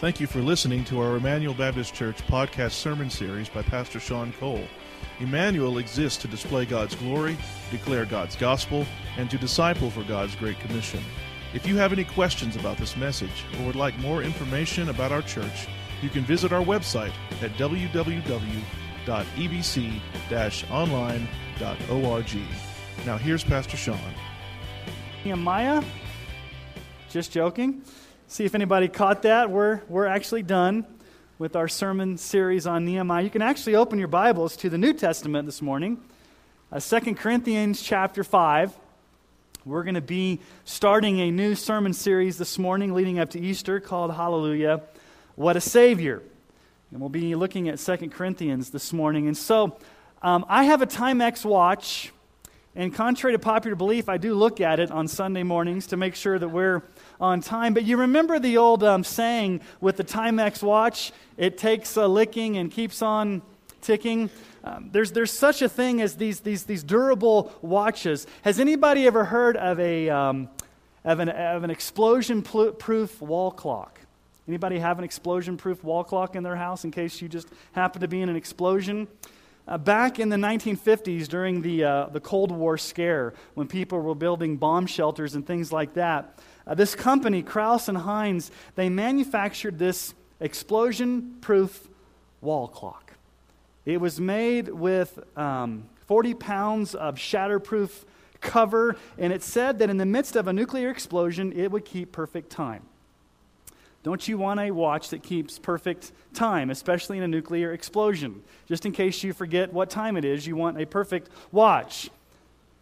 Thank you for listening to our Emmanuel Baptist Church podcast sermon series by Pastor Sean Cole. Emmanuel exists to display God's glory, declare God's gospel, and to disciple for God's Great Commission. If you have any questions about this message or would like more information about our church, you can visit our website at www.ebc-online.org. Now here's Pastor Sean. Nehemiah. Uh, just joking. See if anybody caught that. We're, we're actually done with our sermon series on Nehemiah. You can actually open your Bibles to the New Testament this morning, uh, 2 Corinthians chapter 5. We're going to be starting a new sermon series this morning leading up to Easter called Hallelujah, What a Savior. And we'll be looking at 2 Corinthians this morning. And so um, I have a Timex watch, and contrary to popular belief, I do look at it on Sunday mornings to make sure that we're on time. But you remember the old um, saying with the Timex watch, it takes a licking and keeps on ticking? Um, there's, there's such a thing as these, these, these durable watches. Has anybody ever heard of, a, um, of, an, of an explosion proof wall clock? Anybody have an explosion proof wall clock in their house in case you just happen to be in an explosion? Uh, back in the 1950s, during the, uh, the Cold War scare, when people were building bomb shelters and things like that, uh, this company, Krauss and Heinz, they manufactured this explosion proof wall clock. It was made with um, 40 pounds of shatterproof cover, and it said that in the midst of a nuclear explosion, it would keep perfect time. Don't you want a watch that keeps perfect time, especially in a nuclear explosion? Just in case you forget what time it is, you want a perfect watch.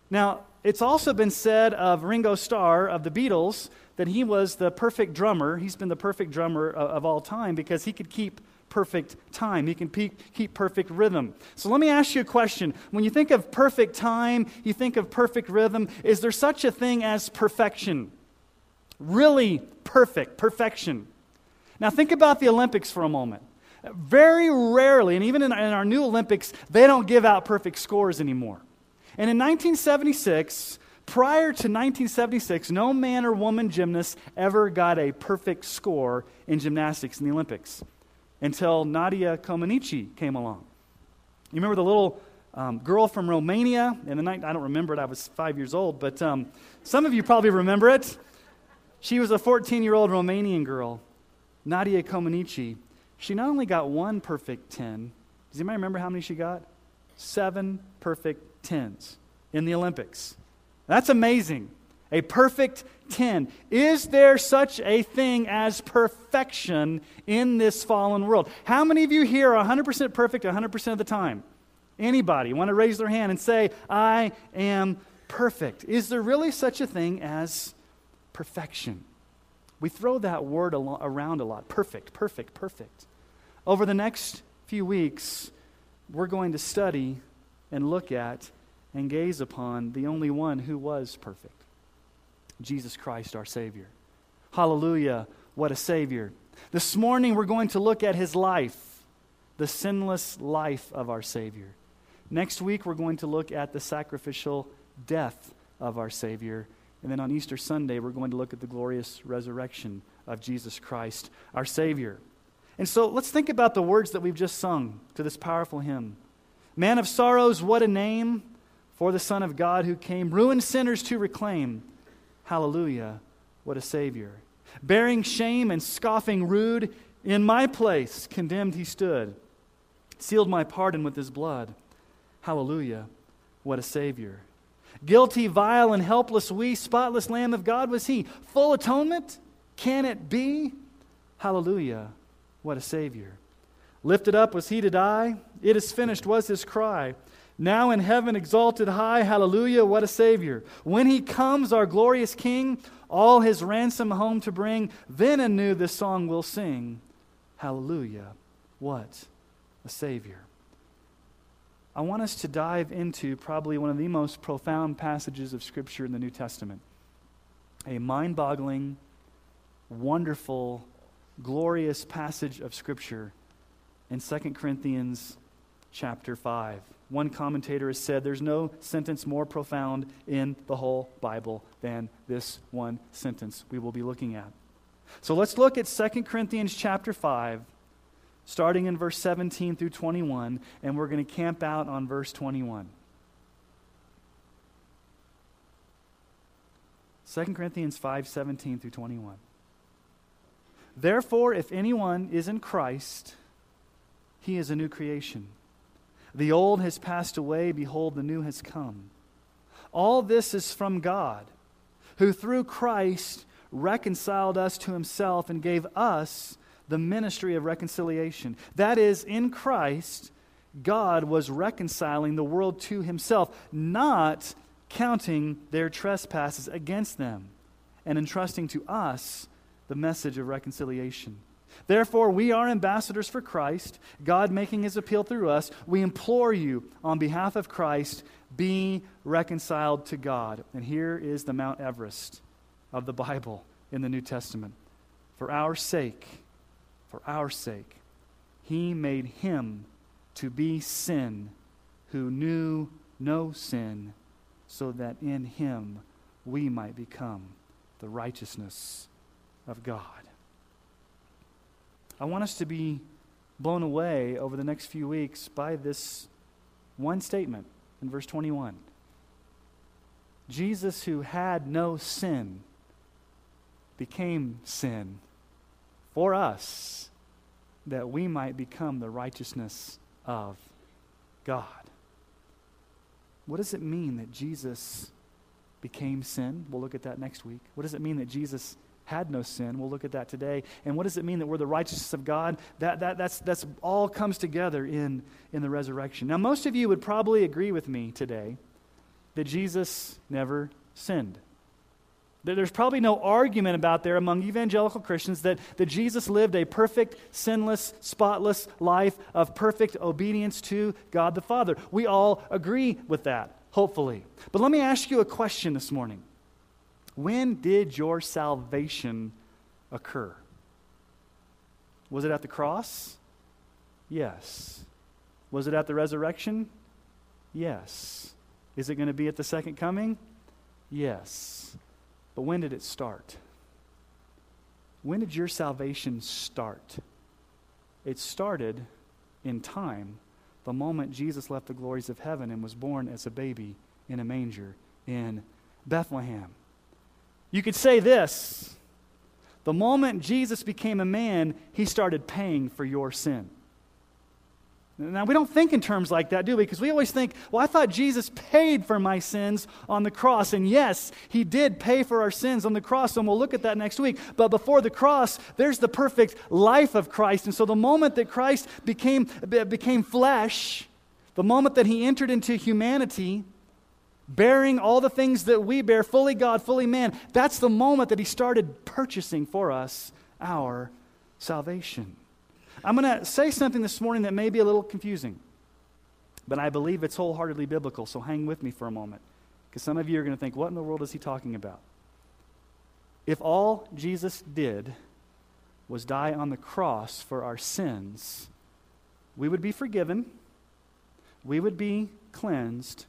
Now, it's also been said of Ringo Starr of the Beatles that he was the perfect drummer. He's been the perfect drummer of, of all time because he could keep perfect time. He can keep, keep perfect rhythm. So let me ask you a question. When you think of perfect time, you think of perfect rhythm. Is there such a thing as perfection? Really perfect, perfection. Now think about the Olympics for a moment. Very rarely, and even in, our new Olympics, they don't give out perfect scores anymore. And in 1976, prior to 1976, no man or woman gymnast ever got a perfect score in gymnastics in the Olympics until Nadia Comaneci came along. You remember the little um, girl from Romania in the night? I don't remember it. I was five years old, but um, some of you probably remember it. She was a 14 year old Romanian girl, Nadia Comaneci. She not only got one perfect 10, does anybody remember how many she got? Seven perfect tens in the Olympics. That's amazing. A perfect 10. Is there such a thing as perfection in this fallen world? How many of you here are 100% perfect 100% of the time? Anybody want to raise their hand and say, I am perfect? Is there really such a thing as perfection? We throw that word around a lot. Perfect, perfect, perfect. Over the next few weeks, we're going to study and look at and gaze upon the only one who was perfect Jesus Christ, our Savior. Hallelujah, what a Savior. This morning we're going to look at his life, the sinless life of our Savior. Next week we're going to look at the sacrificial death of our Savior. And then on Easter Sunday we're going to look at the glorious resurrection of Jesus Christ, our Savior. And so let's think about the words that we've just sung to this powerful hymn. Man of sorrows, what a name for the Son of God who came, ruined sinners to reclaim. Hallelujah, what a Savior. Bearing shame and scoffing rude, in my place condemned he stood, sealed my pardon with his blood. Hallelujah, what a Savior. Guilty, vile, and helpless, we, spotless Lamb of God was he. Full atonement? Can it be? Hallelujah, what a Savior. Lifted up was he to die. It is finished was his cry. Now in heaven, exalted high, hallelujah, what a Savior. When he comes, our glorious King, all his ransom home to bring, then anew this song we'll sing. Hallelujah, what a Savior. I want us to dive into probably one of the most profound passages of Scripture in the New Testament. A mind boggling, wonderful, glorious passage of Scripture in 2 Corinthians chapter 5. One commentator has said there's no sentence more profound in the whole Bible than this one sentence we will be looking at. So let's look at 2 Corinthians chapter 5, starting in verse 17 through 21, and we're going to camp out on verse 21. 2 Corinthians 5 17 through 21. Therefore, if anyone is in Christ, he is a new creation. The old has passed away, behold, the new has come. All this is from God, who through Christ reconciled us to himself and gave us the ministry of reconciliation. That is, in Christ, God was reconciling the world to himself, not counting their trespasses against them, and entrusting to us the message of reconciliation. Therefore, we are ambassadors for Christ, God making his appeal through us. We implore you, on behalf of Christ, be reconciled to God. And here is the Mount Everest of the Bible in the New Testament. For our sake, for our sake, he made him to be sin who knew no sin, so that in him we might become the righteousness of God. I want us to be blown away over the next few weeks by this one statement in verse 21. Jesus, who had no sin, became sin for us that we might become the righteousness of God. What does it mean that Jesus became sin? We'll look at that next week. What does it mean that Jesus had no sin? We'll look at that today. And what does it mean that we're the righteousness of God? That, that, that's, that's all comes together in, in the resurrection. Now, most of you would probably agree with me today that Jesus never sinned. There's probably no argument about there among evangelical Christians that, that Jesus lived a perfect, sinless, spotless life of perfect obedience to God the Father. We all agree with that, hopefully. But let me ask you a question this morning. When did your salvation occur? Was it at the cross? Yes. Was it at the resurrection? Yes. Is it going to be at the second coming? Yes. But when did it start? When did your salvation start? It started in time, the moment Jesus left the glories of heaven and was born as a baby in a manger in Bethlehem. You could say this the moment Jesus became a man, he started paying for your sin. Now, we don't think in terms like that, do we? Because we always think, well, I thought Jesus paid for my sins on the cross. And yes, he did pay for our sins on the cross, and we'll look at that next week. But before the cross, there's the perfect life of Christ. And so the moment that Christ became, became flesh, the moment that he entered into humanity, bearing all the things that we bear, fully God, fully man, that's the moment that he started purchasing for us our salvation. I'm going to say something this morning that may be a little confusing, but I believe it's wholeheartedly biblical, so hang with me for a moment. Because some of you are going to think, what in the world is he talking about? If all Jesus did was die on the cross for our sins, we would be forgiven, we would be cleansed,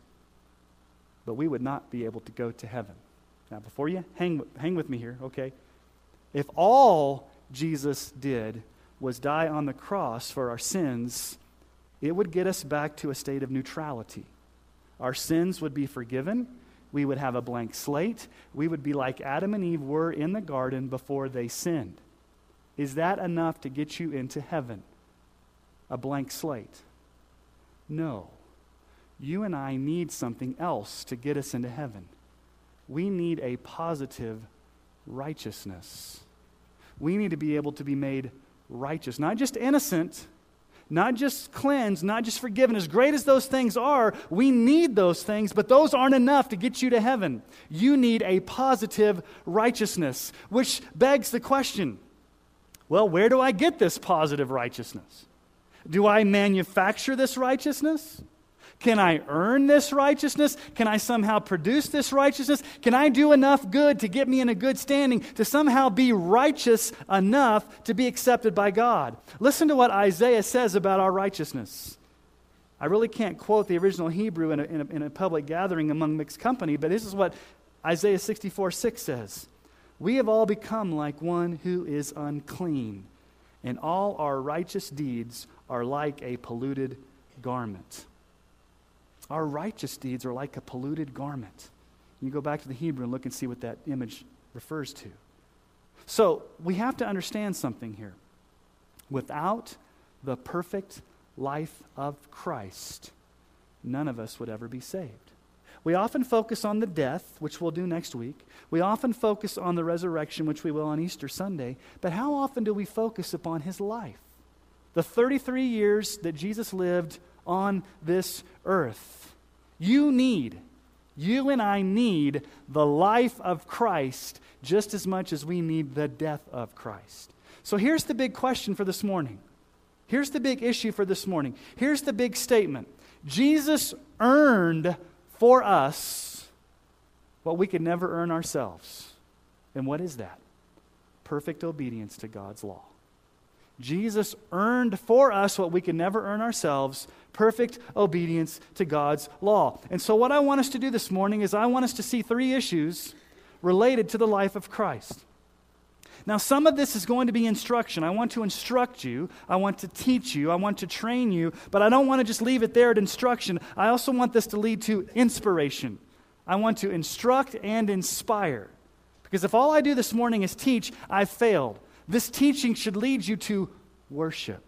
but we would not be able to go to heaven. Now, before you hang, hang with me here, okay? If all Jesus did was die on the cross for our sins, it would get us back to a state of neutrality. Our sins would be forgiven. We would have a blank slate. We would be like Adam and Eve were in the garden before they sinned. Is that enough to get you into heaven? A blank slate? No. You and I need something else to get us into heaven. We need a positive righteousness. We need to be able to be made righteous, not just innocent, not just cleansed, not just forgiven. As great as those things are, we need those things, but those aren't enough to get you to heaven. You need a positive righteousness, which begs the question well, where do I get this positive righteousness? Do I manufacture this righteousness? Can I earn this righteousness? Can I somehow produce this righteousness? Can I do enough good to get me in a good standing to somehow be righteous enough to be accepted by God? Listen to what Isaiah says about our righteousness. I really can't quote the original Hebrew in a, in a, in a public gathering among mixed company, but this is what Isaiah 64 6 says we have all become like one who is unclean, and all our righteous deeds are like a polluted garment. Our righteous deeds are like a polluted garment. You go back to the Hebrew and look and see what that image refers to. So we have to understand something here. Without the perfect life of Christ, none of us would ever be saved. We often focus on the death, which we'll do next week. We often focus on the resurrection, which we will on Easter Sunday. But how often do we focus upon his life? The 33 years that Jesus lived on this earth. You need, you and I need the life of Christ just as much as we need the death of Christ. So here's the big question for this morning. Here's the big issue for this morning. Here's the big statement Jesus earned for us what we could never earn ourselves. And what is that? Perfect obedience to God's law. Jesus earned for us what we can never earn ourselves perfect obedience to God's law. And so, what I want us to do this morning is I want us to see three issues related to the life of Christ. Now, some of this is going to be instruction. I want to instruct you, I want to teach you, I want to train you, but I don't want to just leave it there at instruction. I also want this to lead to inspiration. I want to instruct and inspire. Because if all I do this morning is teach, I've failed. This teaching should lead you to worship.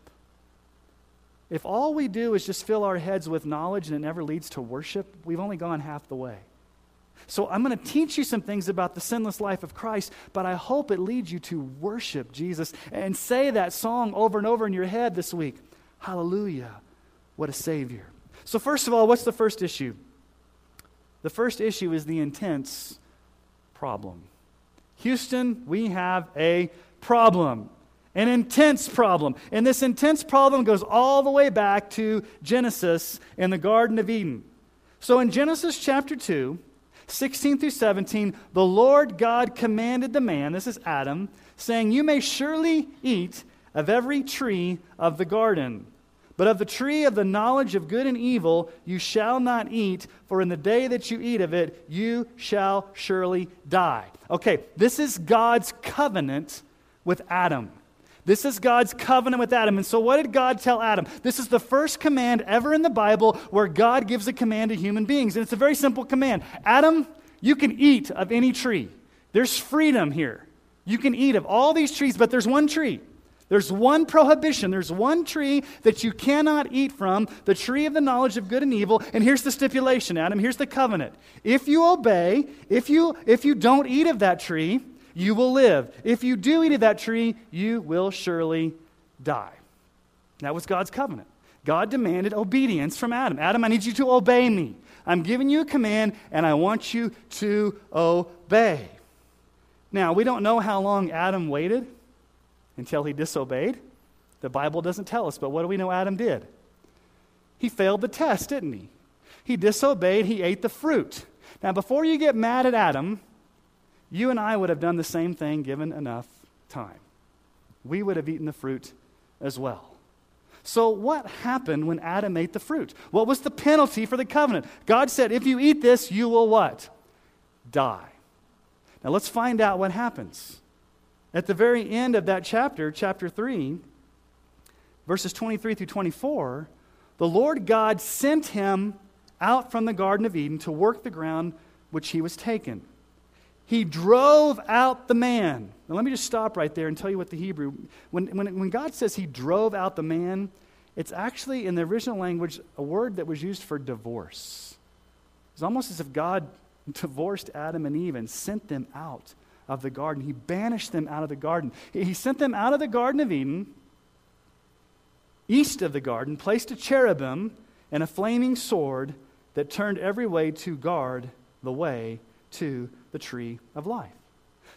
If all we do is just fill our heads with knowledge and it never leads to worship, we've only gone half the way. So I'm going to teach you some things about the sinless life of Christ, but I hope it leads you to worship Jesus and say that song over and over in your head this week. Hallelujah. What a Savior. So, first of all, what's the first issue? The first issue is the intense problem. Houston, we have a problem, an intense problem. And this intense problem goes all the way back to Genesis in the Garden of Eden. So in Genesis chapter 2, 16 through 17, the Lord God commanded the man, this is Adam, saying, You may surely eat of every tree of the garden. But of the tree of the knowledge of good and evil you shall not eat, for in the day that you eat of it, you shall surely die. Okay, this is God's covenant with Adam. This is God's covenant with Adam. And so, what did God tell Adam? This is the first command ever in the Bible where God gives a command to human beings. And it's a very simple command Adam, you can eat of any tree. There's freedom here. You can eat of all these trees, but there's one tree. There's one prohibition. There's one tree that you cannot eat from, the tree of the knowledge of good and evil. And here's the stipulation, Adam. Here's the covenant. If you obey, if you if you don't eat of that tree, you will live. If you do eat of that tree, you will surely die. That was God's covenant. God demanded obedience from Adam. Adam, I need you to obey me. I'm giving you a command, and I want you to obey. Now, we don't know how long Adam waited until he disobeyed. The Bible doesn't tell us, but what do we know Adam did? He failed the test, didn't he? He disobeyed, he ate the fruit. Now, before you get mad at Adam, you and I would have done the same thing given enough time. We would have eaten the fruit as well. So, what happened when Adam ate the fruit? What was the penalty for the covenant? God said, if you eat this, you will what? Die. Now, let's find out what happens. At the very end of that chapter, chapter 3, verses 23 through 24, the Lord God sent him out from the Garden of Eden to work the ground which he was taken. He drove out the man. Now, let me just stop right there and tell you what the Hebrew, when, when, when God says he drove out the man, it's actually in the original language a word that was used for divorce. It's almost as if God divorced Adam and Eve and sent them out of the garden. He banished them out of the garden. He sent them out of the Garden of Eden, east of the garden, placed a cherubim and a flaming sword that turned every way to guard the way to the tree of life.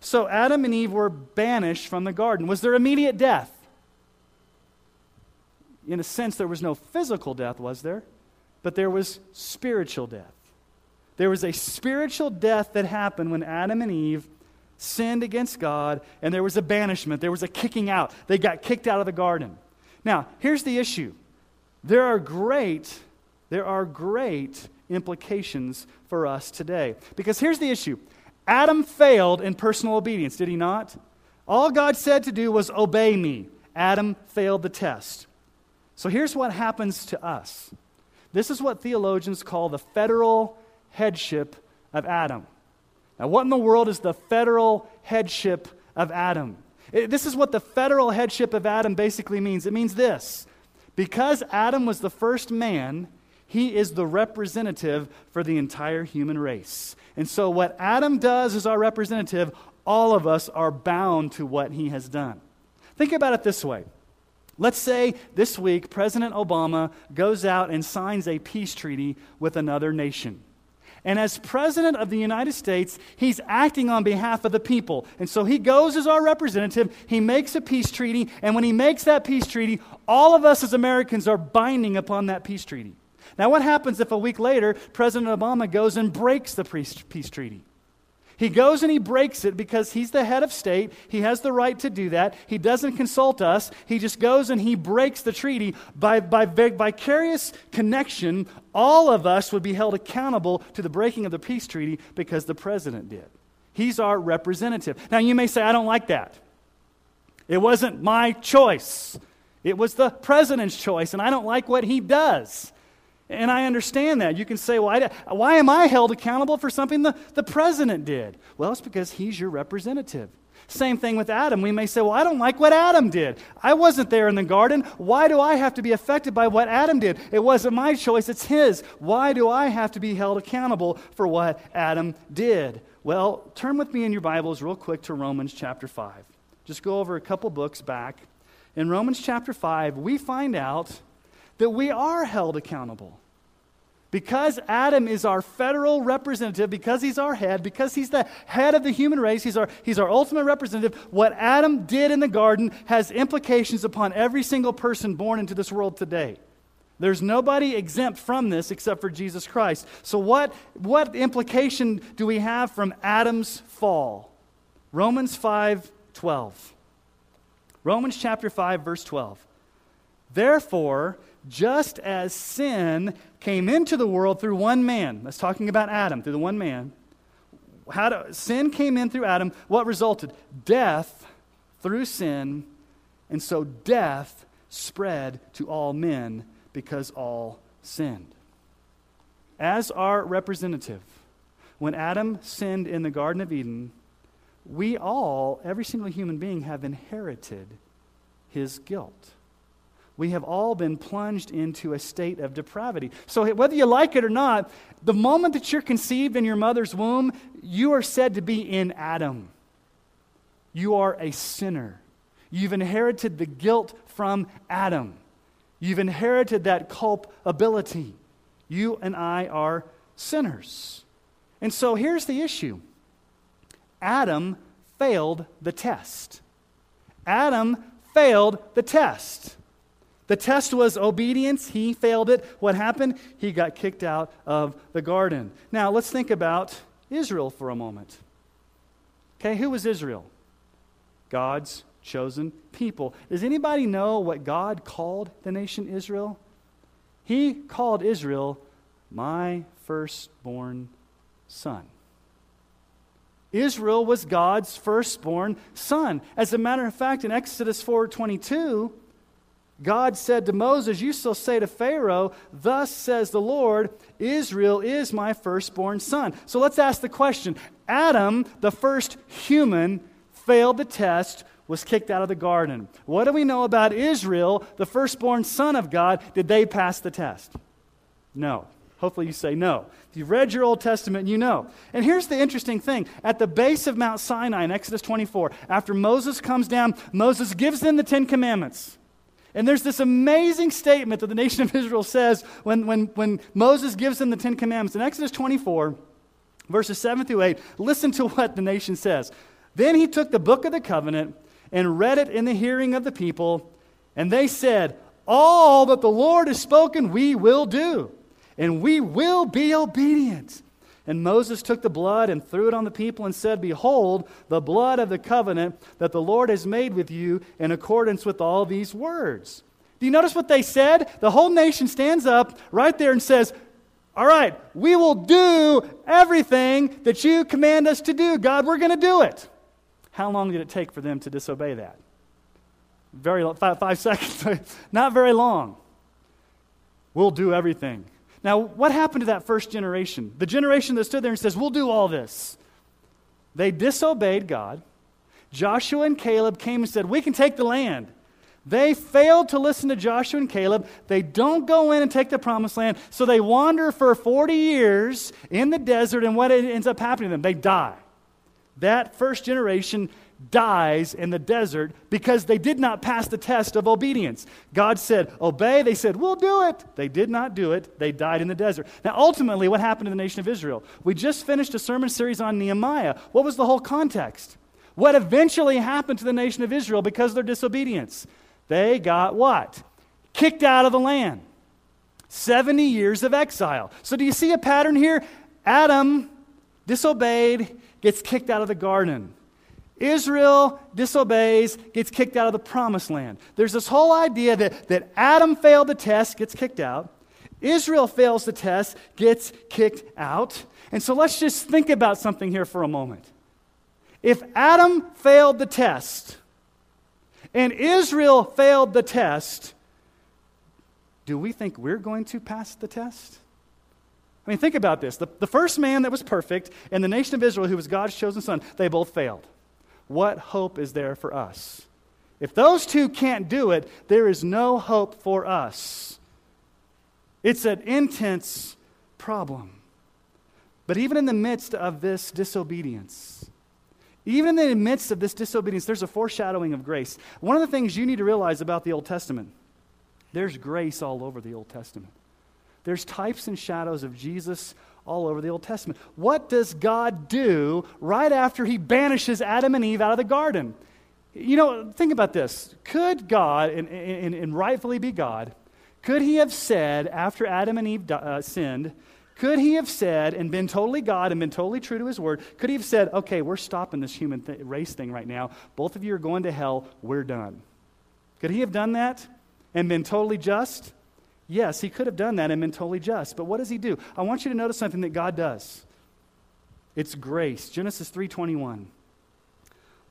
So Adam and Eve were banished from the garden. Was there immediate death? In a sense, there was no physical death, was there? But there was spiritual death. There was a spiritual death that happened when Adam and Eve sinned against God, and there was a banishment. There was a kicking out. They got kicked out of the garden. Now, here's the issue there are great, there are great implications for us today. Because here's the issue Adam failed in personal obedience, did he not? All God said to do was obey me. Adam failed the test. So here's what happens to us this is what theologians call the federal headship of Adam. Now, what in the world is the federal headship of Adam? It, this is what the federal headship of Adam basically means. It means this because Adam was the first man, he is the representative for the entire human race. And so, what Adam does as our representative, all of us are bound to what he has done. Think about it this way. Let's say this week President Obama goes out and signs a peace treaty with another nation. And as president of the United States, he's acting on behalf of the people. And so he goes as our representative, he makes a peace treaty, and when he makes that peace treaty, all of us as Americans are binding upon that peace treaty. Now, what happens if a week later President Obama goes and breaks the peace treaty? He goes and he breaks it because he's the head of state. He has the right to do that. He doesn't consult us. He just goes and he breaks the treaty. By, by vicarious connection, all of us would be held accountable to the breaking of the peace treaty because the president did. He's our representative. Now, you may say, I don't like that. It wasn't my choice, it was the president's choice, and I don't like what he does. And I understand that. You can say, well, I, why am I held accountable for something the, the president did? Well, it's because he's your representative. Same thing with Adam. We may say, well, I don't like what Adam did. I wasn't there in the garden. Why do I have to be affected by what Adam did? It wasn't my choice, it's his. Why do I have to be held accountable for what Adam did? Well, turn with me in your Bibles real quick to Romans chapter 5. Just go over a couple books back. In Romans chapter 5, we find out that we are held accountable. Because Adam is our federal representative, because he's our head, because he's the head of the human race, he's our, he's our ultimate representative, what Adam did in the garden has implications upon every single person born into this world today. There's nobody exempt from this except for Jesus Christ. So, what, what implication do we have from Adam's fall? Romans 5 12. Romans chapter 5, verse 12. Therefore, just as sin came into the world through one man, that's talking about Adam, through the one man, how to, sin came in through Adam, what resulted? Death through sin, and so death spread to all men because all sinned. As our representative, when Adam sinned in the Garden of Eden, we all, every single human being, have inherited his guilt we have all been plunged into a state of depravity. So, whether you like it or not, the moment that you're conceived in your mother's womb, you are said to be in Adam. You are a sinner. You've inherited the guilt from Adam. You've inherited that culpability. You and I are sinners. And so here's the issue Adam failed the test. Adam failed the test. The test was obedience. He failed it. What happened? He got kicked out of the garden. Now, let's think about Israel for a moment. Okay, who was Israel? God's chosen people. Does anybody know what God called the nation Israel? He called Israel my firstborn son. Israel was God's firstborn son. As a matter of fact, in Exodus 4:22, God said to Moses, You shall say to Pharaoh, Thus says the Lord, Israel is my firstborn son. So let's ask the question Adam, the first human, failed the test, was kicked out of the garden. What do we know about Israel, the firstborn son of God? Did they pass the test? No. Hopefully, you say no. If you've read your Old Testament, you know. And here's the interesting thing at the base of Mount Sinai in Exodus 24, after Moses comes down, Moses gives them the Ten Commandments. And there's this amazing statement that the nation of Israel says when, when, when Moses gives them the Ten Commandments. In Exodus 24, verses 7 through 8, listen to what the nation says. Then he took the book of the covenant and read it in the hearing of the people, and they said, All that the Lord has spoken, we will do, and we will be obedient. And Moses took the blood and threw it on the people and said, Behold, the blood of the covenant that the Lord has made with you in accordance with all these words. Do you notice what they said? The whole nation stands up right there and says, All right, we will do everything that you command us to do. God, we're going to do it. How long did it take for them to disobey that? Very five, five seconds. Not very long. We'll do everything. Now, what happened to that first generation? The generation that stood there and says, We'll do all this. They disobeyed God. Joshua and Caleb came and said, We can take the land. They failed to listen to Joshua and Caleb. They don't go in and take the promised land. So they wander for 40 years in the desert, and what ends up happening to them? They die. That first generation dies in the desert because they did not pass the test of obedience. God said, Obey. They said, We'll do it. They did not do it. They died in the desert. Now, ultimately, what happened to the nation of Israel? We just finished a sermon series on Nehemiah. What was the whole context? What eventually happened to the nation of Israel because of their disobedience? They got what? Kicked out of the land. 70 years of exile. So, do you see a pattern here? Adam disobeyed, gets kicked out of the garden. Israel disobeys, gets kicked out of the promised land. There's this whole idea that, that Adam failed the test, gets kicked out. Israel fails the test, gets kicked out. And so let's just think about something here for a moment. If Adam failed the test and Israel failed the test, do we think we're going to pass the test? I mean, think about this. The, the first man that was perfect and the nation of Israel, who was God's chosen son, they both failed. What hope is there for us? If those two can't do it, there is no hope for us. It's an intense problem. But even in the midst of this disobedience, even in the midst of this disobedience, there's a foreshadowing of grace. One of the things you need to realize about the Old Testament, there's grace all over the Old Testament. There's types and shadows of Jesus all over the Old Testament. What does God do right after he banishes Adam and Eve out of the garden? You know, think about this. Could God, and, and, and rightfully be God, could he have said after Adam and Eve uh, sinned, could he have said and been totally God and been totally true to his word? Could he have said, okay, we're stopping this human th- race thing right now. Both of you are going to hell. We're done. Could he have done that and been totally just? Yes, he could have done that and been totally just. But what does he do? I want you to notice something that God does. It's grace. Genesis 3:21.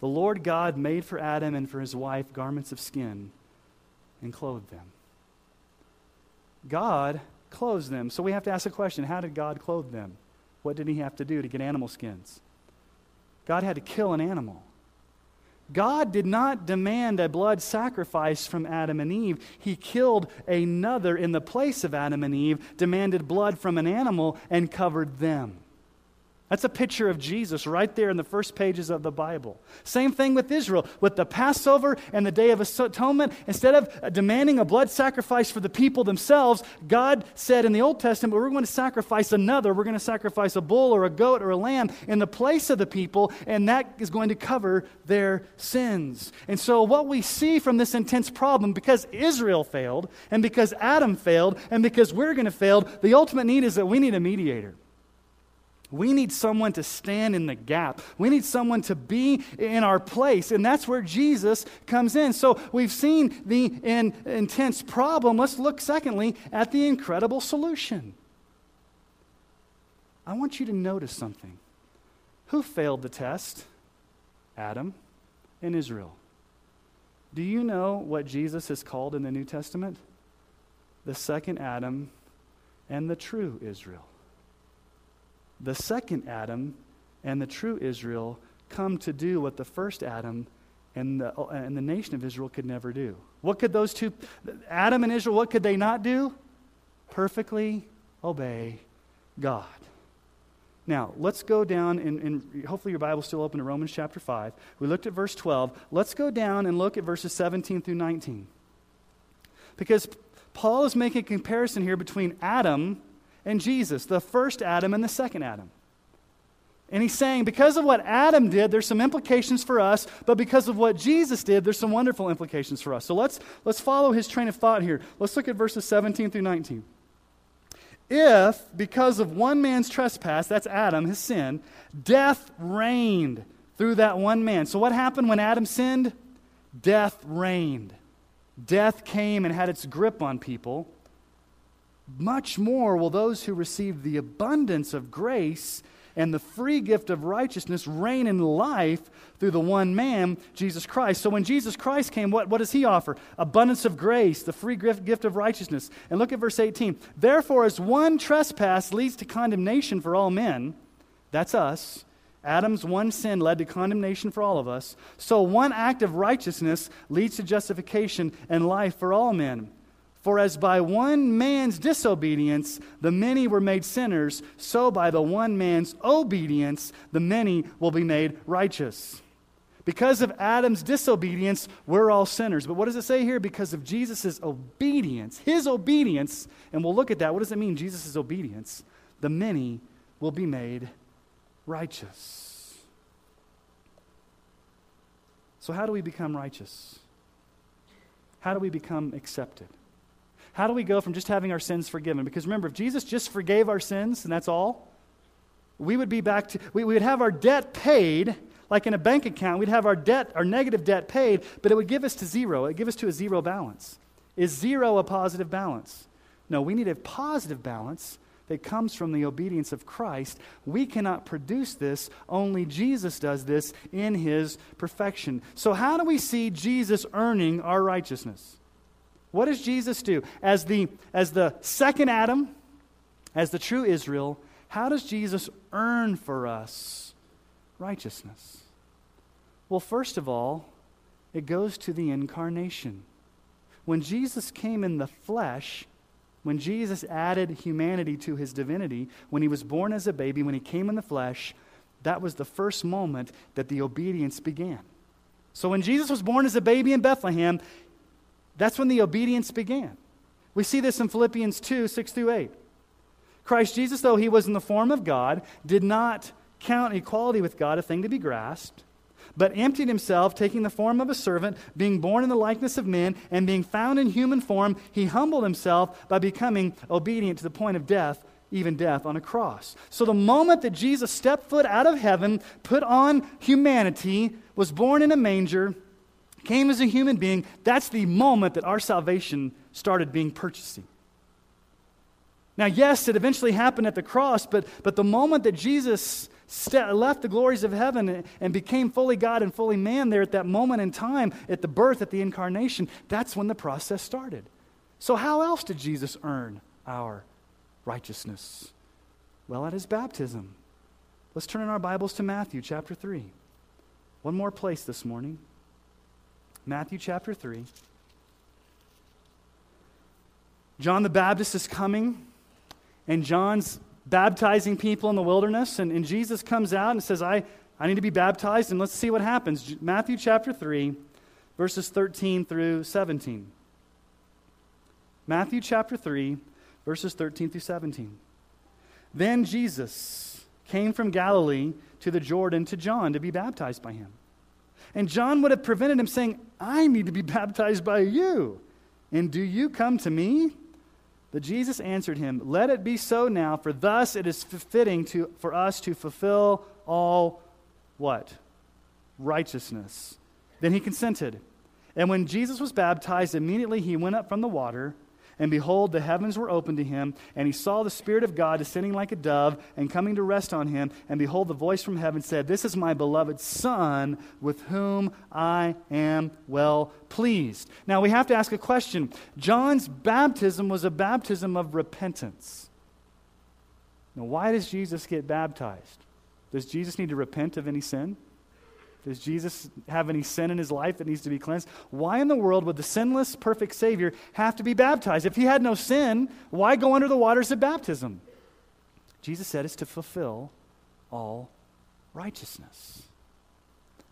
The Lord God made for Adam and for his wife garments of skin and clothed them. God clothes them. So we have to ask the question how did God clothe them? What did he have to do to get animal skins? God had to kill an animal. God did not demand a blood sacrifice from Adam and Eve. He killed another in the place of Adam and Eve, demanded blood from an animal, and covered them. That's a picture of Jesus right there in the first pages of the Bible. Same thing with Israel. With the Passover and the Day of Atonement, instead of demanding a blood sacrifice for the people themselves, God said in the Old Testament, we're going to sacrifice another. We're going to sacrifice a bull or a goat or a lamb in the place of the people, and that is going to cover their sins. And so, what we see from this intense problem, because Israel failed, and because Adam failed, and because we're going to fail, the ultimate need is that we need a mediator. We need someone to stand in the gap. We need someone to be in our place. And that's where Jesus comes in. So we've seen the in, intense problem. Let's look, secondly, at the incredible solution. I want you to notice something. Who failed the test? Adam and Israel. Do you know what Jesus is called in the New Testament? The second Adam and the true Israel the second Adam and the true Israel come to do what the first Adam and the, and the nation of Israel could never do. What could those two, Adam and Israel, what could they not do? Perfectly obey God. Now, let's go down, and, and hopefully your Bible's still open to Romans chapter 5. We looked at verse 12. Let's go down and look at verses 17 through 19. Because Paul is making a comparison here between Adam and Jesus, the first Adam and the second Adam. And he's saying, because of what Adam did, there's some implications for us, but because of what Jesus did, there's some wonderful implications for us. So let's, let's follow his train of thought here. Let's look at verses 17 through 19. If, because of one man's trespass, that's Adam, his sin, death reigned through that one man. So what happened when Adam sinned? Death reigned. Death came and had its grip on people. Much more will those who receive the abundance of grace and the free gift of righteousness reign in life through the one man, Jesus Christ. So when Jesus Christ came, what, what does he offer? Abundance of grace, the free gift of righteousness. And look at verse 18. Therefore, as one trespass leads to condemnation for all men, that's us. Adam's one sin led to condemnation for all of us. So one act of righteousness leads to justification and life for all men. For as by one man's disobedience the many were made sinners, so by the one man's obedience the many will be made righteous. Because of Adam's disobedience, we're all sinners. But what does it say here? Because of Jesus' obedience, his obedience, and we'll look at that. What does it mean, Jesus' obedience? The many will be made righteous. So, how do we become righteous? How do we become accepted? How do we go from just having our sins forgiven? Because remember, if Jesus just forgave our sins and that's all, we would be back to, we, we would have our debt paid, like in a bank account, we'd have our debt, our negative debt paid, but it would give us to zero. It would give us to a zero balance. Is zero a positive balance? No, we need a positive balance that comes from the obedience of Christ. We cannot produce this, only Jesus does this in his perfection. So, how do we see Jesus earning our righteousness? What does Jesus do? As the, as the second Adam, as the true Israel, how does Jesus earn for us righteousness? Well, first of all, it goes to the incarnation. When Jesus came in the flesh, when Jesus added humanity to his divinity, when he was born as a baby, when he came in the flesh, that was the first moment that the obedience began. So when Jesus was born as a baby in Bethlehem, that's when the obedience began. We see this in Philippians 2 6 through 8. Christ Jesus, though he was in the form of God, did not count equality with God a thing to be grasped, but emptied himself, taking the form of a servant, being born in the likeness of men, and being found in human form, he humbled himself by becoming obedient to the point of death, even death on a cross. So the moment that Jesus stepped foot out of heaven, put on humanity, was born in a manger, came as a human being, that's the moment that our salvation started being purchasing. Now, yes, it eventually happened at the cross, but, but the moment that Jesus st- left the glories of heaven and, and became fully God and fully man there at that moment in time, at the birth, at the incarnation, that's when the process started. So, how else did Jesus earn our righteousness? Well, at his baptism. Let's turn in our Bibles to Matthew chapter 3. One more place this morning. Matthew chapter 3. John the Baptist is coming, and John's baptizing people in the wilderness, and, and Jesus comes out and says, I, I need to be baptized, and let's see what happens. Matthew chapter 3, verses 13 through 17. Matthew chapter 3, verses 13 through 17. Then Jesus came from Galilee to the Jordan to John to be baptized by him. And John would have prevented him saying, I need to be baptized by you. And do you come to me? But Jesus answered him, Let it be so now, for thus it is fitting to, for us to fulfill all what? Righteousness. Then he consented. And when Jesus was baptized, immediately he went up from the water. And behold, the heavens were opened to him, and he saw the Spirit of God descending like a dove and coming to rest on him. And behold, the voice from heaven said, This is my beloved Son, with whom I am well pleased. Now we have to ask a question. John's baptism was a baptism of repentance. Now, why does Jesus get baptized? Does Jesus need to repent of any sin? Does Jesus have any sin in his life that needs to be cleansed? Why in the world would the sinless, perfect Savior have to be baptized? If he had no sin, why go under the waters of baptism? Jesus said it's to fulfill all righteousness.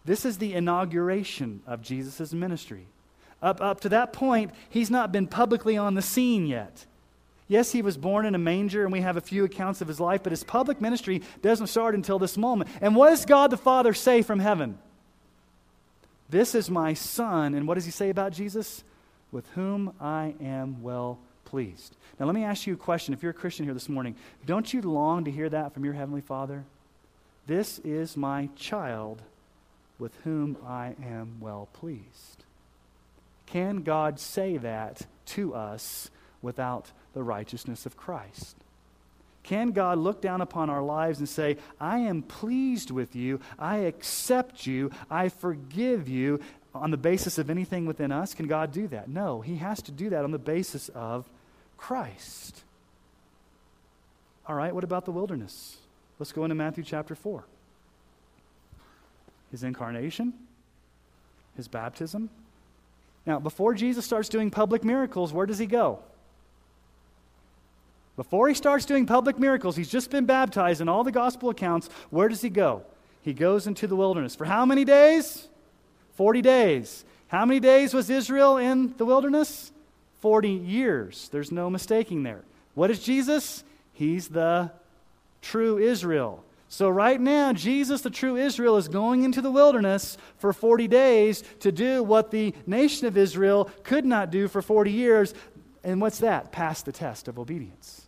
This is the inauguration of Jesus' ministry. Up, up to that point, he's not been publicly on the scene yet. Yes, he was born in a manger, and we have a few accounts of his life, but his public ministry doesn't start until this moment. And what does God the Father say from heaven? This is my son. And what does he say about Jesus? With whom I am well pleased. Now, let me ask you a question. If you're a Christian here this morning, don't you long to hear that from your Heavenly Father? This is my child with whom I am well pleased. Can God say that to us without the righteousness of Christ? Can God look down upon our lives and say, I am pleased with you, I accept you, I forgive you on the basis of anything within us? Can God do that? No, He has to do that on the basis of Christ. All right, what about the wilderness? Let's go into Matthew chapter 4. His incarnation, his baptism. Now, before Jesus starts doing public miracles, where does he go? Before he starts doing public miracles, he's just been baptized in all the gospel accounts. Where does he go? He goes into the wilderness. For how many days? 40 days. How many days was Israel in the wilderness? 40 years. There's no mistaking there. What is Jesus? He's the true Israel. So, right now, Jesus, the true Israel, is going into the wilderness for 40 days to do what the nation of Israel could not do for 40 years. And what's that? Pass the test of obedience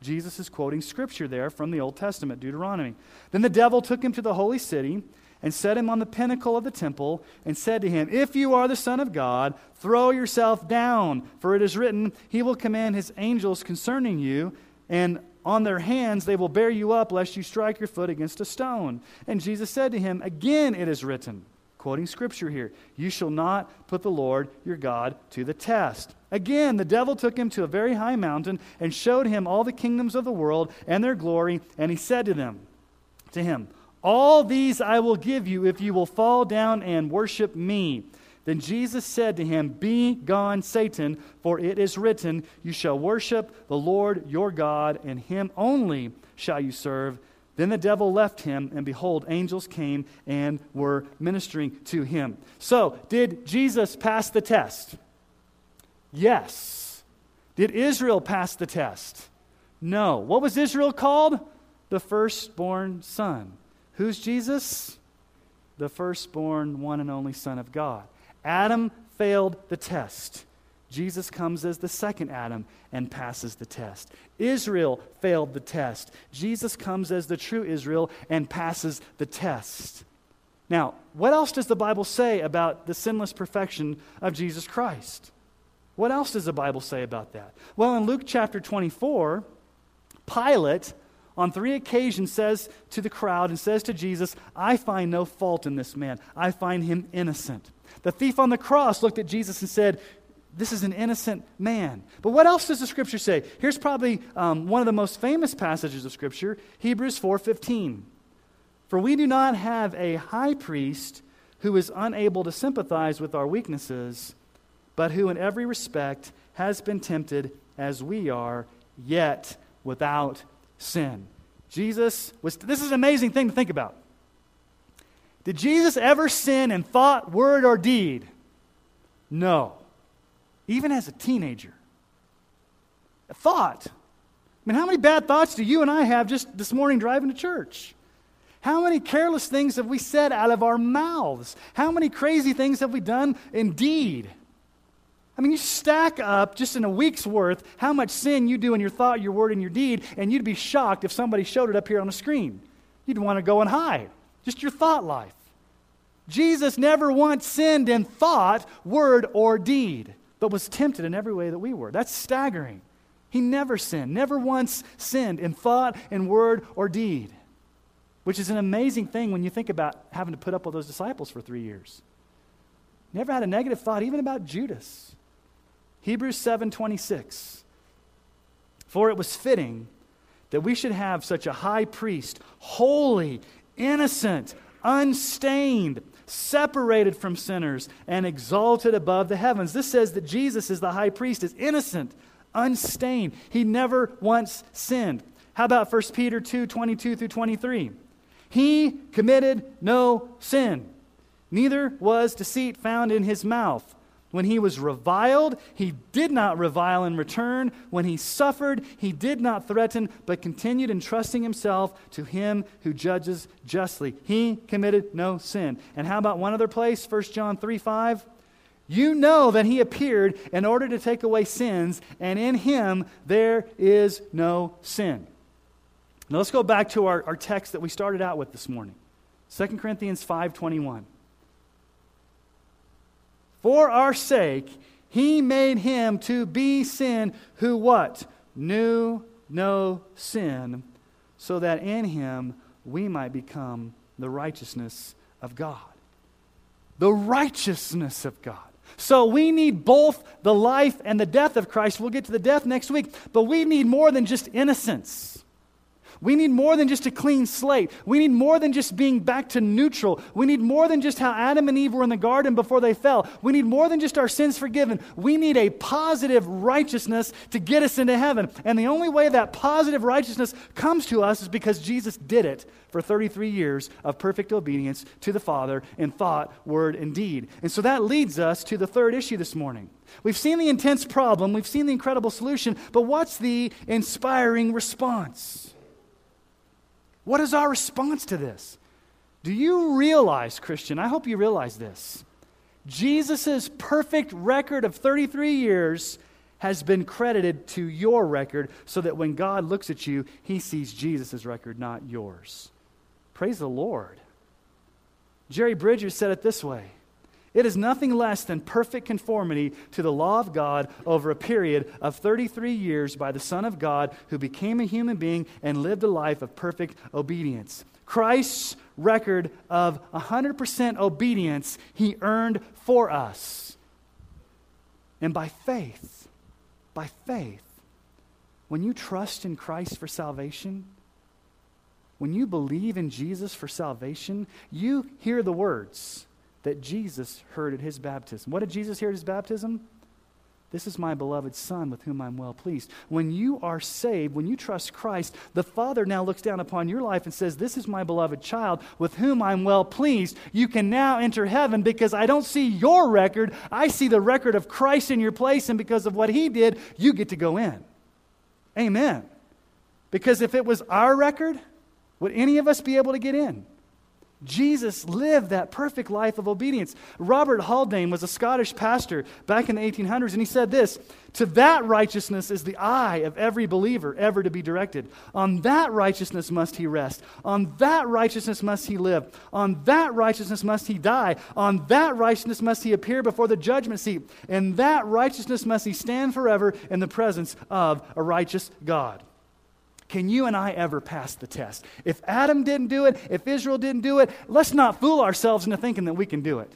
Jesus is quoting scripture there from the Old Testament, Deuteronomy. Then the devil took him to the holy city and set him on the pinnacle of the temple and said to him, If you are the Son of God, throw yourself down, for it is written, He will command His angels concerning you, and on their hands they will bear you up, lest you strike your foot against a stone. And Jesus said to him, Again it is written, quoting scripture here, You shall not put the Lord your God to the test. Again, the devil took him to a very high mountain and showed him all the kingdoms of the world and their glory, and he said to them, to him, All these I will give you if you will fall down and worship me. Then Jesus said to him, Be gone, Satan, for it is written, You shall worship the Lord your God, and him only shall you serve. Then the devil left him, and behold, angels came and were ministering to him. So, did Jesus pass the test? Yes. Did Israel pass the test? No. What was Israel called? The firstborn son. Who's Jesus? The firstborn, one and only Son of God. Adam failed the test. Jesus comes as the second Adam and passes the test. Israel failed the test. Jesus comes as the true Israel and passes the test. Now, what else does the Bible say about the sinless perfection of Jesus Christ? What else does the Bible say about that? Well, in Luke chapter 24, Pilate on three occasions says to the crowd and says to Jesus, I find no fault in this man. I find him innocent. The thief on the cross looked at Jesus and said, this is an innocent man. But what else does the scripture say? Here's probably um, one of the most famous passages of scripture, Hebrews 4:15. For we do not have a high priest who is unable to sympathize with our weaknesses, but who in every respect has been tempted as we are, yet without sin. Jesus was this is an amazing thing to think about. Did Jesus ever sin in thought, word, or deed? No even as a teenager. A thought. I mean, how many bad thoughts do you and I have just this morning driving to church? How many careless things have we said out of our mouths? How many crazy things have we done indeed? I mean, you stack up just in a week's worth how much sin you do in your thought, your word, and your deed, and you'd be shocked if somebody showed it up here on the screen. You'd want to go and hide. Just your thought life. Jesus never once sinned in thought, word, or deed but was tempted in every way that we were. That's staggering. He never sinned, never once sinned in thought, in word, or deed, which is an amazing thing when you think about having to put up with those disciples for three years. Never had a negative thought, even about Judas. Hebrews 7:26. For it was fitting that we should have such a high priest, holy, innocent, unstained, separated from sinners, and exalted above the heavens. This says that Jesus is the high priest, is innocent, unstained. He never once sinned. How about 1 Peter 2 22 through 23? He committed no sin, neither was deceit found in his mouth. When he was reviled, he did not revile in return. When he suffered, he did not threaten, but continued entrusting himself to him who judges justly. He committed no sin. And how about one other place? 1 John 3 5. You know that he appeared in order to take away sins, and in him there is no sin. Now let's go back to our, our text that we started out with this morning. 2 Corinthians 5:21. For our sake he made him to be sin who what? Knew no sin, so that in him we might become the righteousness of God. The righteousness of God. So we need both the life and the death of Christ. We'll get to the death next week, but we need more than just innocence. We need more than just a clean slate. We need more than just being back to neutral. We need more than just how Adam and Eve were in the garden before they fell. We need more than just our sins forgiven. We need a positive righteousness to get us into heaven. And the only way that positive righteousness comes to us is because Jesus did it for 33 years of perfect obedience to the Father in thought, word, and deed. And so that leads us to the third issue this morning. We've seen the intense problem, we've seen the incredible solution, but what's the inspiring response? What is our response to this? Do you realize, Christian? I hope you realize this. Jesus' perfect record of 33 years has been credited to your record so that when God looks at you, he sees Jesus' record, not yours. Praise the Lord. Jerry Bridges said it this way it is nothing less than perfect conformity to the law of God over a period of 33 years by the Son of God who became a human being and lived a life of perfect obedience. Christ's record of 100% obedience he earned for us. And by faith, by faith, when you trust in Christ for salvation, when you believe in Jesus for salvation, you hear the words that Jesus heard at his baptism. What did Jesus hear at his baptism? This is my beloved Son with whom I'm well pleased. When you are saved, when you trust Christ, the Father now looks down upon your life and says, This is my beloved child with whom I'm well pleased. You can now enter heaven because I don't see your record. I see the record of Christ in your place, and because of what he did, you get to go in. Amen. Because if it was our record, would any of us be able to get in? Jesus lived that perfect life of obedience. Robert Haldane was a Scottish pastor back in the 1800s, and he said this To that righteousness is the eye of every believer ever to be directed. On that righteousness must he rest. On that righteousness must he live. On that righteousness must he die. On that righteousness must he appear before the judgment seat. And that righteousness must he stand forever in the presence of a righteous God. Can you and I ever pass the test? If Adam didn't do it, if Israel didn't do it, let's not fool ourselves into thinking that we can do it.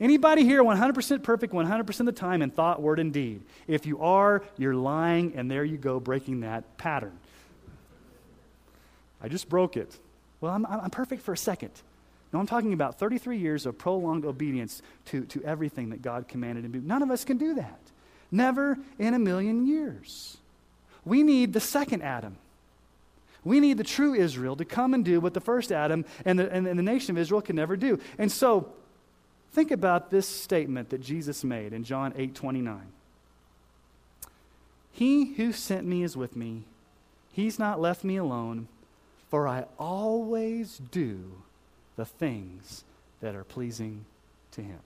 Anybody here 100% perfect 100% of the time in thought, word, and deed? If you are, you're lying, and there you go, breaking that pattern. I just broke it. Well, I'm, I'm perfect for a second. No, I'm talking about 33 years of prolonged obedience to, to everything that God commanded him. None of us can do that. Never in a million years. We need the second Adam. We need the true Israel to come and do what the first Adam and the, and, and the nation of Israel can never do. And so, think about this statement that Jesus made in John 8 29. He who sent me is with me. He's not left me alone, for I always do the things that are pleasing to him.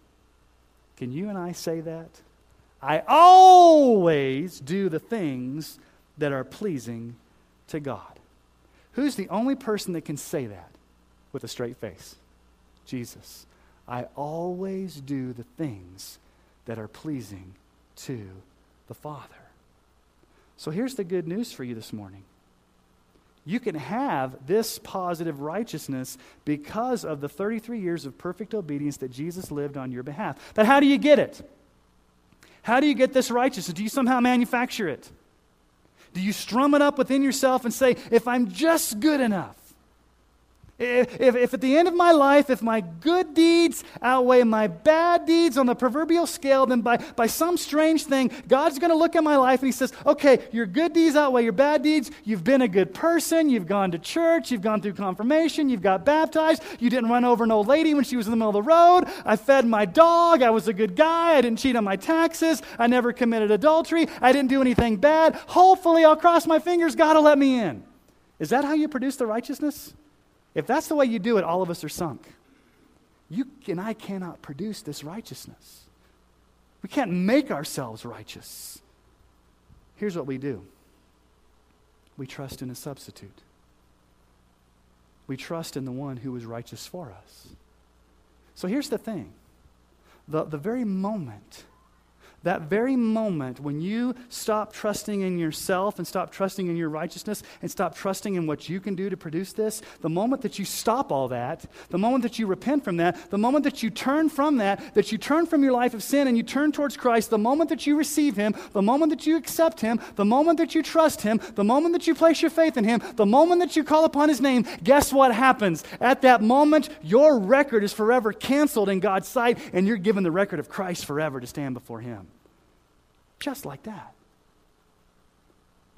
Can you and I say that? I always do the things that are pleasing to God. Who's the only person that can say that with a straight face? Jesus. I always do the things that are pleasing to the Father. So here's the good news for you this morning. You can have this positive righteousness because of the 33 years of perfect obedience that Jesus lived on your behalf. But how do you get it? How do you get this righteousness? Do you somehow manufacture it? Do you strum it up within yourself and say, if I'm just good enough, If, if, at the end of my life, if my good deeds outweigh my bad deeds on the proverbial scale, then by, by some strange thing, God's going to look at my life and He says, okay, your good deeds outweigh your bad deeds. You've been a good person. You've gone to church. You've gone through confirmation. You've got baptized. You didn't run over an old lady when she was in the middle of the road. I fed my dog. I was a good guy. I didn't cheat on my taxes. I never committed adultery. I didn't do anything bad. Hopefully, I'll cross my fingers. God will let me in. Is that how you produce the righteousness? If that's the way you do it, all of us are sunk. You and I cannot produce this righteousness. We can't make ourselves righteous. Here's what we do we trust in a substitute. We trust in the one who is righteous for us. So here's the thing the, the very moment that very moment when you stop trusting in yourself and stop trusting in your righteousness and stop trusting in what you can do to produce this, the moment that you stop all that, the moment that you repent from that, the moment that you turn from that, that you turn from your life of sin and you turn towards Christ, the moment that you receive Him, the moment that you accept Him, the moment that you trust Him, the moment that you place your faith in Him, the moment that you call upon His name, guess what happens? At that moment, your record is forever canceled in God's sight and you're given the record of Christ forever to stand before Him. Just like that.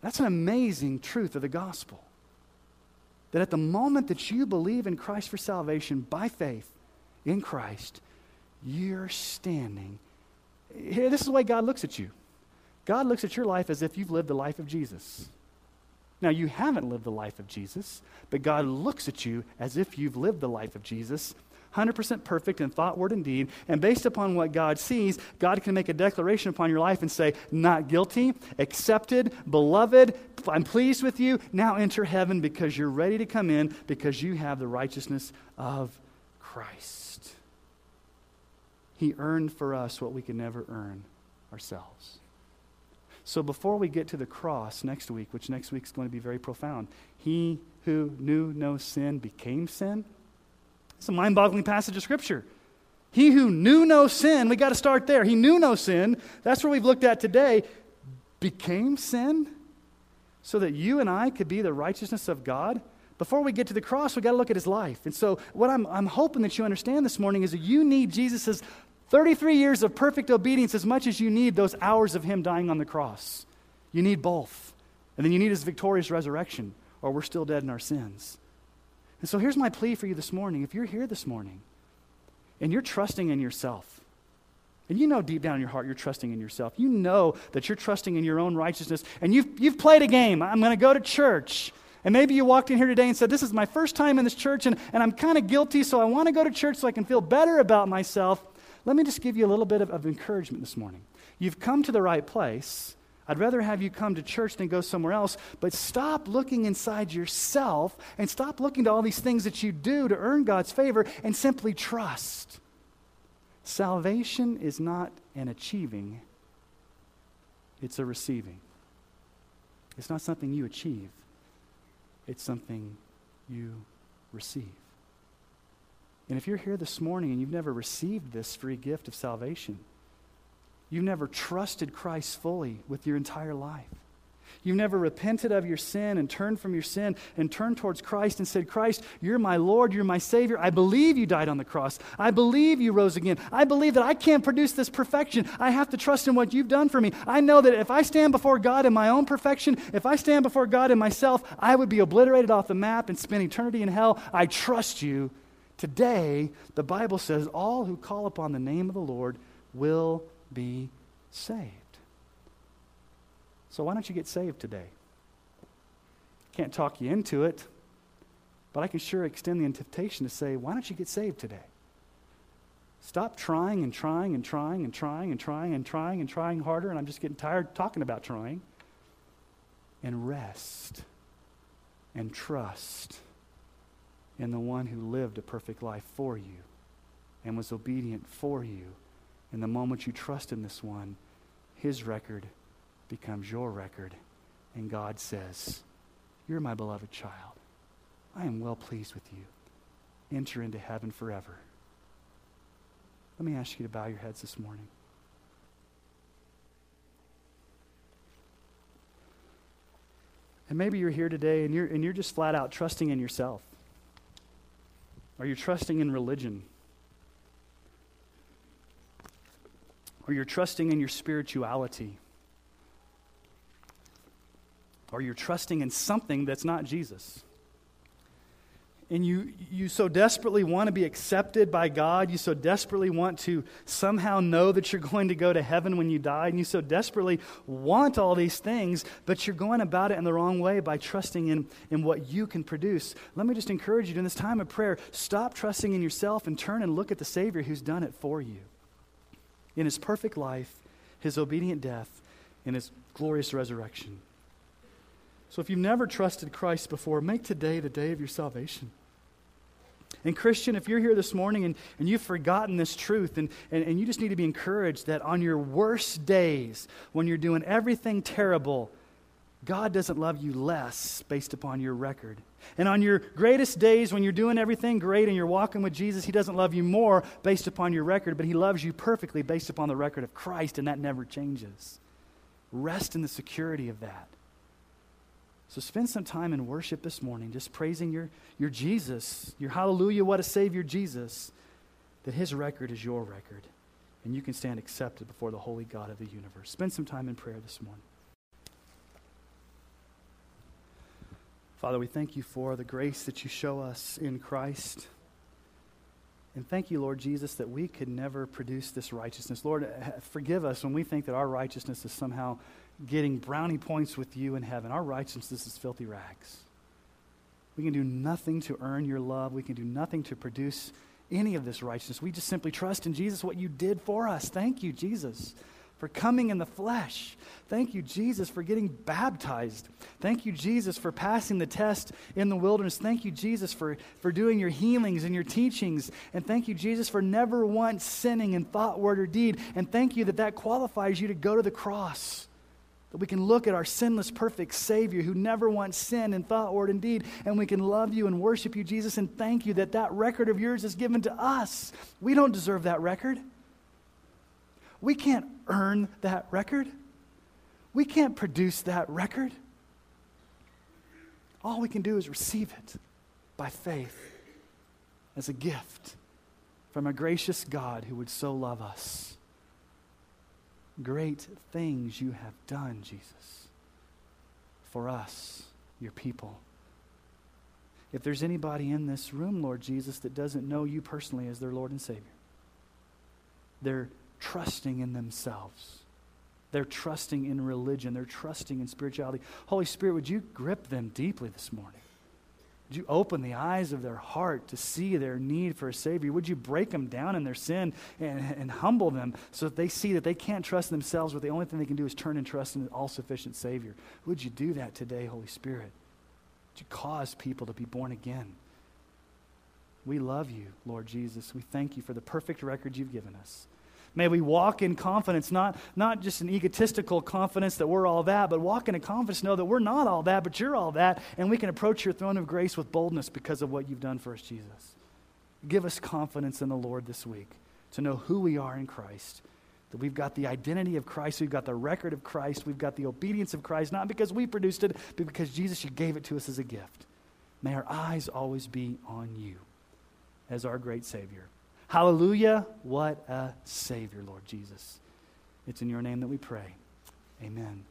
That's an amazing truth of the gospel. That at the moment that you believe in Christ for salvation by faith in Christ, you're standing. This is the way God looks at you. God looks at your life as if you've lived the life of Jesus. Now, you haven't lived the life of Jesus, but God looks at you as if you've lived the life of Jesus 100% perfect in thought, word, and deed. And based upon what God sees, God can make a declaration upon your life and say, Not guilty, accepted, beloved, I'm pleased with you. Now enter heaven because you're ready to come in because you have the righteousness of Christ. He earned for us what we could never earn ourselves. So before we get to the cross next week, which next week is going to be very profound, he who knew no sin became sin it's a mind boggling passage of Scripture. He who knew no sin, we got to start there. He knew no sin. That's where we've looked at today. Became sin so that you and I could be the righteousness of God. Before we get to the cross, we got to look at his life. And so, what I'm, I'm hoping that you understand this morning is that you need Jesus' 33 years of perfect obedience as much as you need those hours of him dying on the cross. You need both. And then you need his victorious resurrection, or we're still dead in our sins. And so here's my plea for you this morning. If you're here this morning and you're trusting in yourself, and you know deep down in your heart you're trusting in yourself, you know that you're trusting in your own righteousness, and you've, you've played a game. I'm going to go to church. And maybe you walked in here today and said, This is my first time in this church, and, and I'm kind of guilty, so I want to go to church so I can feel better about myself. Let me just give you a little bit of, of encouragement this morning. You've come to the right place. I'd rather have you come to church than go somewhere else, but stop looking inside yourself and stop looking to all these things that you do to earn God's favor and simply trust. Salvation is not an achieving, it's a receiving. It's not something you achieve, it's something you receive. And if you're here this morning and you've never received this free gift of salvation, You've never trusted Christ fully with your entire life. You've never repented of your sin and turned from your sin and turned towards Christ and said, Christ, you're my Lord, you're my Savior. I believe you died on the cross. I believe you rose again. I believe that I can't produce this perfection. I have to trust in what you've done for me. I know that if I stand before God in my own perfection, if I stand before God in myself, I would be obliterated off the map and spend eternity in hell. I trust you. Today, the Bible says, all who call upon the name of the Lord will be saved. So, why don't you get saved today? Can't talk you into it, but I can sure extend the invitation to say, why don't you get saved today? Stop trying and trying and trying and trying and trying and trying and trying harder, and I'm just getting tired talking about trying. And rest and trust in the one who lived a perfect life for you and was obedient for you and the moment you trust in this one, his record becomes your record. And God says, You're my beloved child. I am well pleased with you. Enter into heaven forever. Let me ask you to bow your heads this morning. And maybe you're here today and you're, and you're just flat out trusting in yourself. Are you trusting in religion? Or you're trusting in your spirituality? Or you're trusting in something that's not Jesus? and you, you so desperately want to be accepted by God, you so desperately want to somehow know that you're going to go to heaven when you die, and you so desperately want all these things, but you're going about it in the wrong way by trusting in, in what you can produce. Let me just encourage you in this time of prayer stop trusting in yourself and turn and look at the Savior who's done it for you. In his perfect life, his obedient death, and his glorious resurrection. So if you've never trusted Christ before, make today the day of your salvation. And, Christian, if you're here this morning and, and you've forgotten this truth and, and, and you just need to be encouraged that on your worst days, when you're doing everything terrible, God doesn't love you less based upon your record. And on your greatest days, when you're doing everything great and you're walking with Jesus, He doesn't love you more based upon your record, but He loves you perfectly based upon the record of Christ, and that never changes. Rest in the security of that. So spend some time in worship this morning, just praising your, your Jesus, your hallelujah, what a Savior Jesus, that His record is your record. And you can stand accepted before the holy God of the universe. Spend some time in prayer this morning. Father, we thank you for the grace that you show us in Christ. And thank you, Lord Jesus, that we could never produce this righteousness. Lord, uh, forgive us when we think that our righteousness is somehow getting brownie points with you in heaven. Our righteousness is filthy rags. We can do nothing to earn your love. We can do nothing to produce any of this righteousness. We just simply trust in Jesus, what you did for us. Thank you, Jesus, for coming in the flesh. Thank you, Jesus, for getting baptized. Thank you, Jesus, for passing the test in the wilderness. Thank you, Jesus, for, for doing your healings and your teachings. And thank you, Jesus, for never once sinning in thought, word, or deed. And thank you that that qualifies you to go to the cross that we can look at our sinless, perfect Savior who never once sinned in thought, word, and deed, and we can love you and worship you, Jesus, and thank you that that record of yours is given to us. We don't deserve that record. We can't earn that record. We can't produce that record. All we can do is receive it by faith as a gift from a gracious God who would so love us. Great things you have done, Jesus, for us, your people. If there's anybody in this room, Lord Jesus, that doesn't know you personally as their Lord and Savior, they're trusting in themselves. They're trusting in religion. They're trusting in spirituality. Holy Spirit, would you grip them deeply this morning? Would you open the eyes of their heart to see their need for a Savior? Would you break them down in their sin and, and humble them so that they see that they can't trust themselves, but the only thing they can do is turn and trust in an all sufficient Savior? Would you do that today, Holy Spirit? Would you cause people to be born again? We love you, Lord Jesus. We thank you for the perfect record you've given us. May we walk in confidence, not, not just an egotistical confidence that we're all that, but walk in a confidence, know that we're not all that, but you're all that, and we can approach your throne of grace with boldness because of what you've done for us, Jesus. Give us confidence in the Lord this week to know who we are in Christ. That we've got the identity of Christ, we've got the record of Christ, we've got the obedience of Christ, not because we produced it, but because Jesus, you gave it to us as a gift. May our eyes always be on you as our great Savior. Hallelujah. What a Savior, Lord Jesus. It's in your name that we pray. Amen.